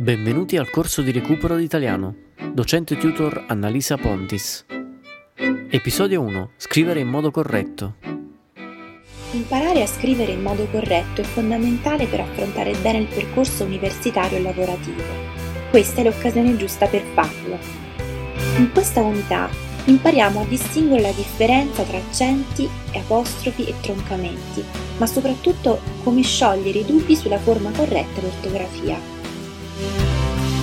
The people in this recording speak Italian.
Benvenuti al corso di recupero di italiano. Docente tutor Annalisa Pontis. Episodio 1. Scrivere in modo corretto. Imparare a scrivere in modo corretto è fondamentale per affrontare bene il percorso universitario e lavorativo. Questa è l'occasione giusta per farlo. In questa unità impariamo a distinguere la differenza tra accenti, apostrofi e troncamenti, ma soprattutto come sciogliere i dubbi sulla forma corretta d'ortografia. Música